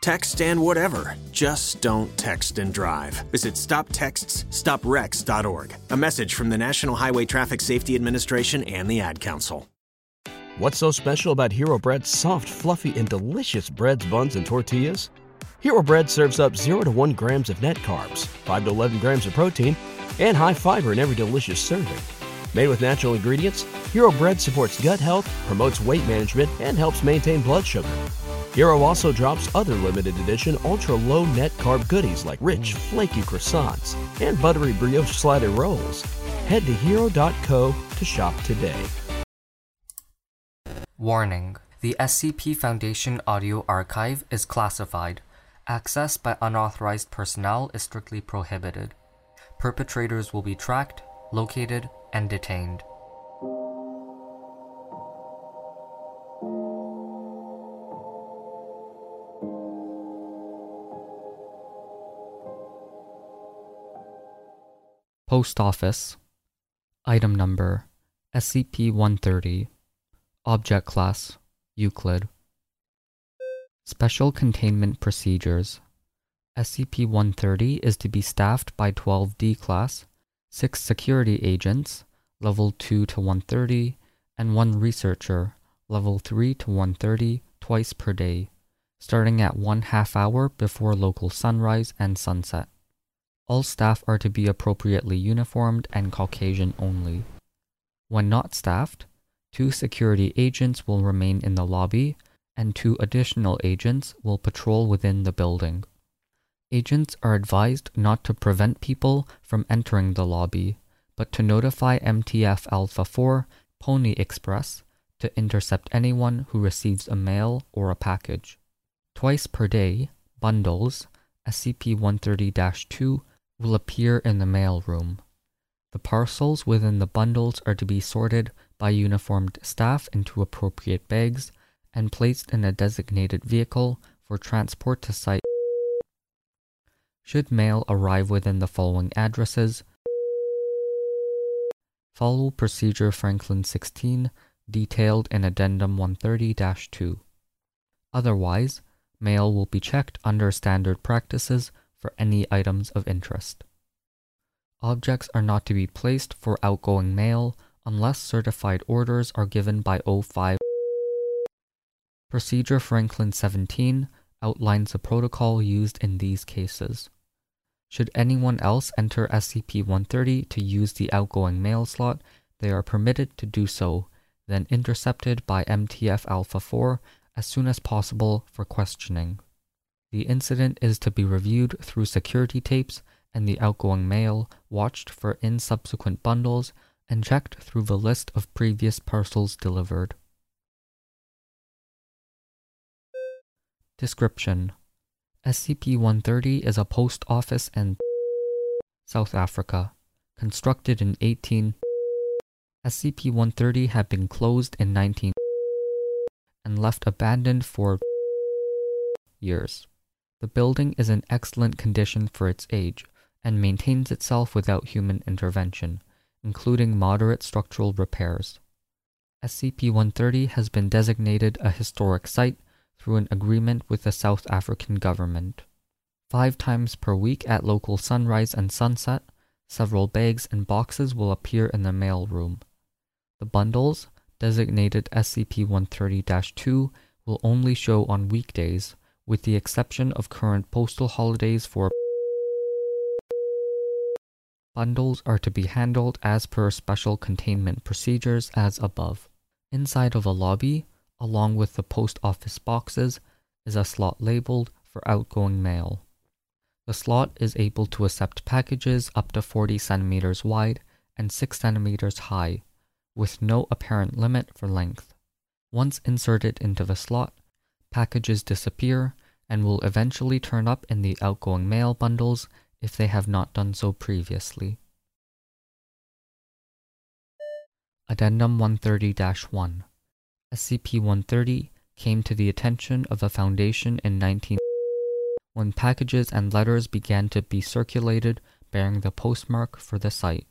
Text and whatever. Just don't text and drive. Visit stoptextsstopwrecks.org. A message from the National Highway Traffic Safety Administration and the Ad Council. What's so special about Hero Bread's soft, fluffy, and delicious breads, buns, and tortillas? Hero Bread serves up 0 to 1 grams of net carbs, 5 to 11 grams of protein, and high fiber in every delicious serving. Made with natural ingredients, Hero Bread supports gut health, promotes weight management, and helps maintain blood sugar. Hero also drops other limited edition ultra low net carb goodies like rich, flaky croissants and buttery brioche slider rolls. Head to hero.co to shop today. Warning The SCP Foundation audio archive is classified. Access by unauthorized personnel is strictly prohibited. Perpetrators will be tracked, located, and detained. Post Office Item Number SCP 130 Object Class Euclid Special Containment Procedures SCP 130 is to be staffed by 12 D Class, 6 security agents, level 2 to 130, and 1 researcher, level 3 to 130, twice per day, starting at one half hour before local sunrise and sunset. All staff are to be appropriately uniformed and Caucasian only. When not staffed, two security agents will remain in the lobby and two additional agents will patrol within the building. Agents are advised not to prevent people from entering the lobby, but to notify MTF Alpha 4 Pony Express to intercept anyone who receives a mail or a package. Twice per day, bundles, SCP 130 2, will appear in the mail room. The parcels within the bundles are to be sorted by uniformed staff into appropriate bags and placed in a designated vehicle for transport to site. Should mail arrive within the following addresses, follow procedure Franklin 16 detailed in Addendum 130 2. Otherwise, mail will be checked under standard practices for any items of interest. Objects are not to be placed for outgoing mail unless certified orders are given by O5. Procedure Franklin 17 outlines the protocol used in these cases. Should anyone else enter SCP 130 to use the outgoing mail slot, they are permitted to do so, then intercepted by MTF Alpha 4 as soon as possible for questioning. The incident is to be reviewed through security tapes and the outgoing mail watched for in subsequent bundles and checked through the list of previous parcels delivered. Description SCP 130 is a post office in South Africa, constructed in 18. SCP 130 had been closed in 19 and left abandoned for years. The building is in excellent condition for its age and maintains itself without human intervention, including moderate structural repairs. SCP 130 has been designated a historic site through an agreement with the South African government. Five times per week at local sunrise and sunset, several bags and boxes will appear in the mail room. The bundles, designated SCP 130 2, will only show on weekdays with the exception of current postal holidays for Bundles are to be handled as per special containment procedures as above. Inside of a lobby, along with the post office boxes, is a slot labeled for outgoing mail. The slot is able to accept packages up to 40 centimeters wide and 6 centimeters high, with no apparent limit for length. Once inserted into the slot, packages disappear and will eventually turn up in the outgoing mail bundles if they have not done so previously. Addendum 130 1 SCP 130 came to the attention of the Foundation in 19 when packages and letters began to be circulated bearing the postmark for the site.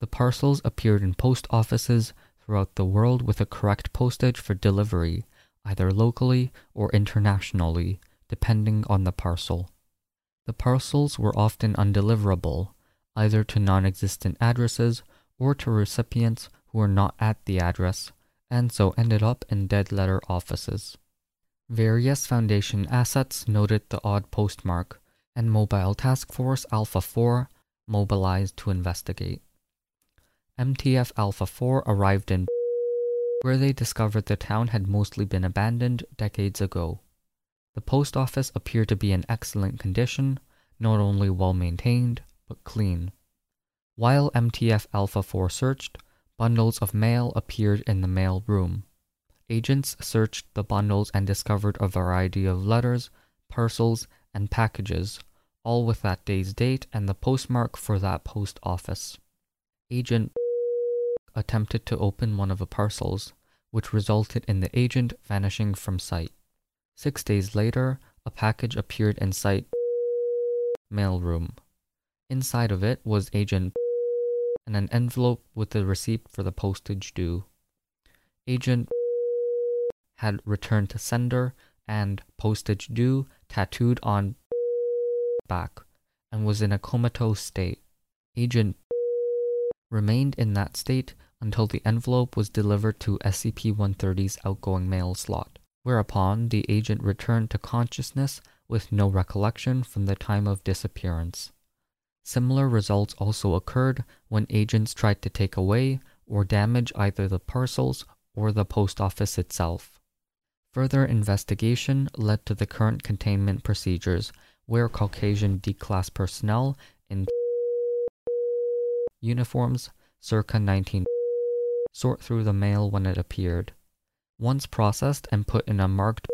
The parcels appeared in post offices throughout the world with a correct postage for delivery, either locally or internationally, depending on the parcel. The parcels were often undeliverable, either to non existent addresses or to recipients who were not at the address, and so ended up in dead letter offices. Various Foundation assets noted the odd postmark, and Mobile Task Force Alpha 4 mobilized to investigate. MTF Alpha 4 arrived in where they discovered the town had mostly been abandoned decades ago. The post office appeared to be in excellent condition, not only well maintained, but clean. While MTF Alpha 4 searched, bundles of mail appeared in the mail room. Agents searched the bundles and discovered a variety of letters, parcels, and packages, all with that day's date and the postmark for that post office. Agent attempted to open one of the parcels, which resulted in the agent vanishing from sight. Six days later, a package appeared in sight mailroom. Inside of it was agent and an envelope with the receipt for the postage due. Agent had returned to sender and postage due tattooed on back and was in a comatose state. Agent remained in that state until the envelope was delivered to SCP 130's outgoing mail slot, whereupon the agent returned to consciousness with no recollection from the time of disappearance. Similar results also occurred when agents tried to take away or damage either the parcels or the post office itself. Further investigation led to the current containment procedures, where Caucasian D class personnel in uniforms circa 19 sort through the mail when it appeared. Once processed and put in a marked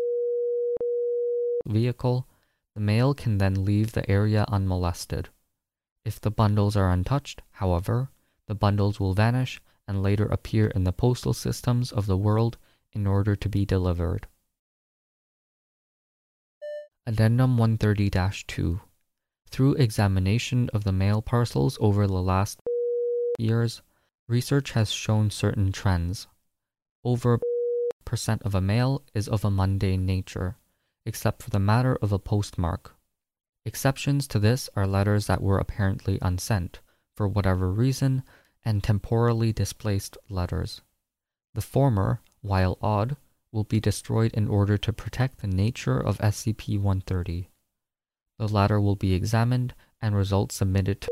vehicle, the mail can then leave the area unmolested. If the bundles are untouched, however, the bundles will vanish and later appear in the postal systems of the world in order to be delivered. Addendum 130 2 Through examination of the mail parcels over the last years, research has shown certain trends. Over percent of a mail is of a mundane nature, except for the matter of a postmark. Exceptions to this are letters that were apparently unsent, for whatever reason, and temporally displaced letters. The former, while odd, will be destroyed in order to protect the nature of SCP 130. The latter will be examined and results submitted to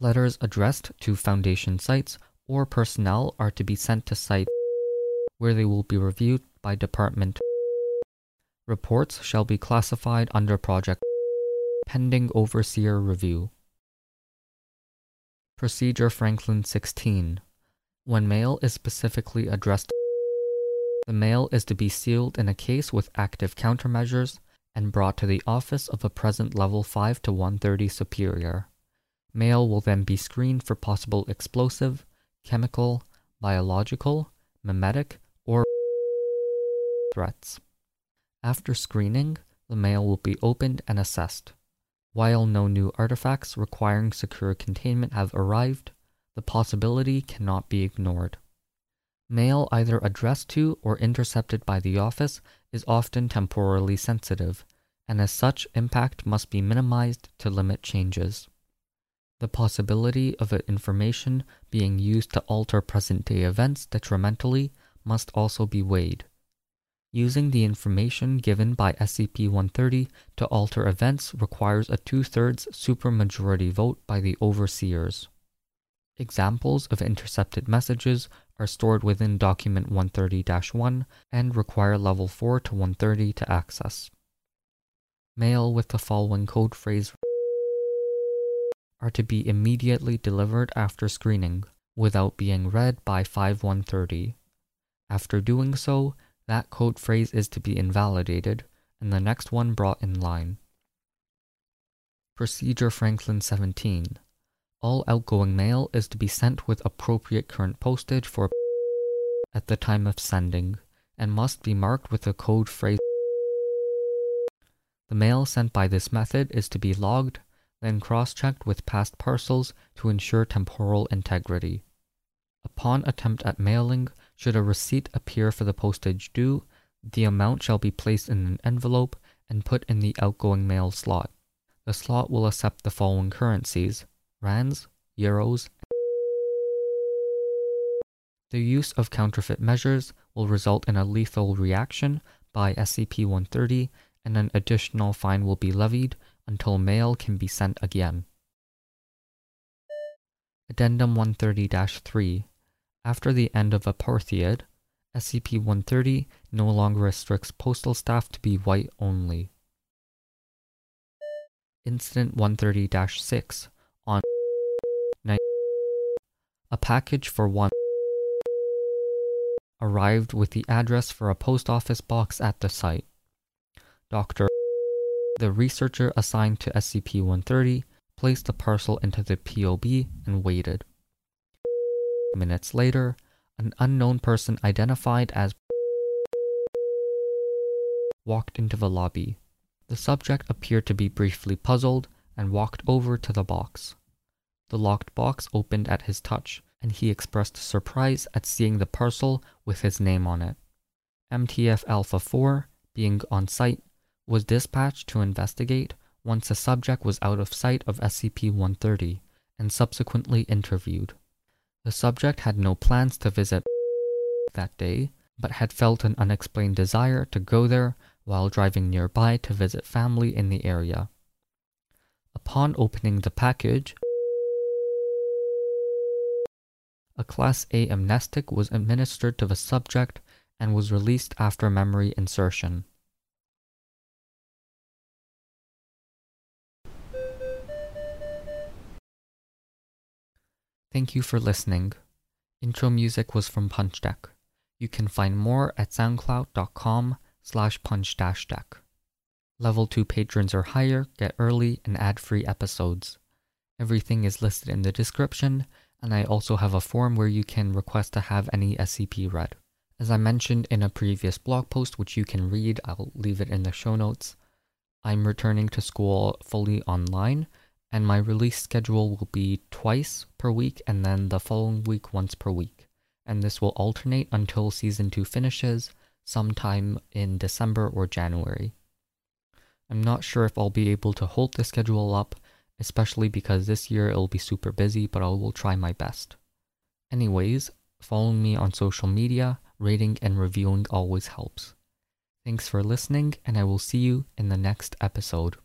Letters addressed to Foundation sites or personnel are to be sent to site where they will be reviewed by department Reports shall be classified under project pending overseer review. Procedure Franklin 16. When mail is specifically addressed, the mail is to be sealed in a case with active countermeasures and brought to the office of a present level 5 to 130 superior. Mail will then be screened for possible explosive, chemical, biological, memetic, or threats. After screening, the mail will be opened and assessed. While no new artifacts requiring secure containment have arrived, the possibility cannot be ignored. Mail either addressed to or intercepted by the office is often temporally sensitive, and as such, impact must be minimized to limit changes. The possibility of information being used to alter present day events detrimentally must also be weighed. Using the information given by SCP-130 to alter events requires a two-thirds supermajority vote by the overseers. Examples of intercepted messages are stored within Document 130-1 and require Level 4 to 130 to access. Mail with the following code phrase are to be immediately delivered after screening, without being read by 5130. After doing so, that code phrase is to be invalidated and the next one brought in line. Procedure Franklin 17. All outgoing mail is to be sent with appropriate current postage for at the time of sending and must be marked with the code phrase. The mail sent by this method is to be logged, then cross checked with past parcels to ensure temporal integrity. Upon attempt at mailing, should a receipt appear for the postage due, The amount shall be placed in an envelope and put in the outgoing mail slot. The slot will accept the following currencies rands, euros. The use of counterfeit measures will result in a lethal reaction by SCP 130, and an additional fine will be levied until mail can be sent again. Addendum 130 3 After the end of Apartheid, SCP 130 no longer restricts postal staff to be white only. Incident 130 6 on a package for one arrived with the address for a post office box at the site. Dr. The researcher assigned to SCP 130 placed the parcel into the POB and waited. Minutes later, an unknown person identified as walked into the lobby. The subject appeared to be briefly puzzled and walked over to the box. The locked box opened at his touch, and he expressed surprise at seeing the parcel with his name on it. MTF Alpha 4, being on site, was dispatched to investigate once the subject was out of sight of SCP 130 and subsequently interviewed. The subject had no plans to visit that day, but had felt an unexplained desire to go there while driving nearby to visit family in the area. Upon opening the package, a Class A amnestic was administered to the subject and was released after memory insertion. Thank you for listening. Intro music was from Punch Deck. You can find more at soundcloud.com slash punch dash deck. Level 2 patrons or higher get early and ad-free episodes. Everything is listed in the description, and I also have a form where you can request to have any SCP read. As I mentioned in a previous blog post, which you can read, I'll leave it in the show notes. I'm returning to school fully online, and my release schedule will be twice per week and then the following week once per week. And this will alternate until season 2 finishes sometime in December or January. I'm not sure if I'll be able to hold the schedule up, especially because this year it'll be super busy, but I will try my best. Anyways, following me on social media, rating and reviewing always helps. Thanks for listening, and I will see you in the next episode.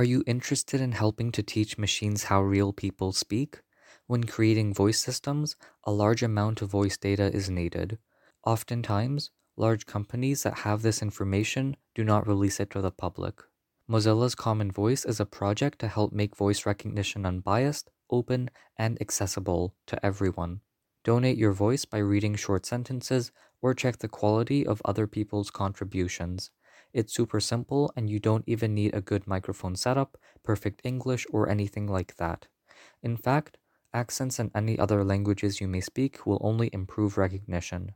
Are you interested in helping to teach machines how real people speak? When creating voice systems, a large amount of voice data is needed. Oftentimes, large companies that have this information do not release it to the public. Mozilla's Common Voice is a project to help make voice recognition unbiased, open, and accessible to everyone. Donate your voice by reading short sentences or check the quality of other people's contributions. It's super simple and you don't even need a good microphone setup, perfect English, or anything like that. In fact, accents and any other languages you may speak will only improve recognition.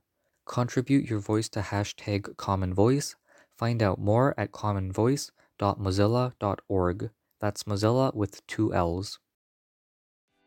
Contribute your voice to hashtag Common Voice. Find out more at commonvoice.mozilla.org. That's Mozilla with two L's.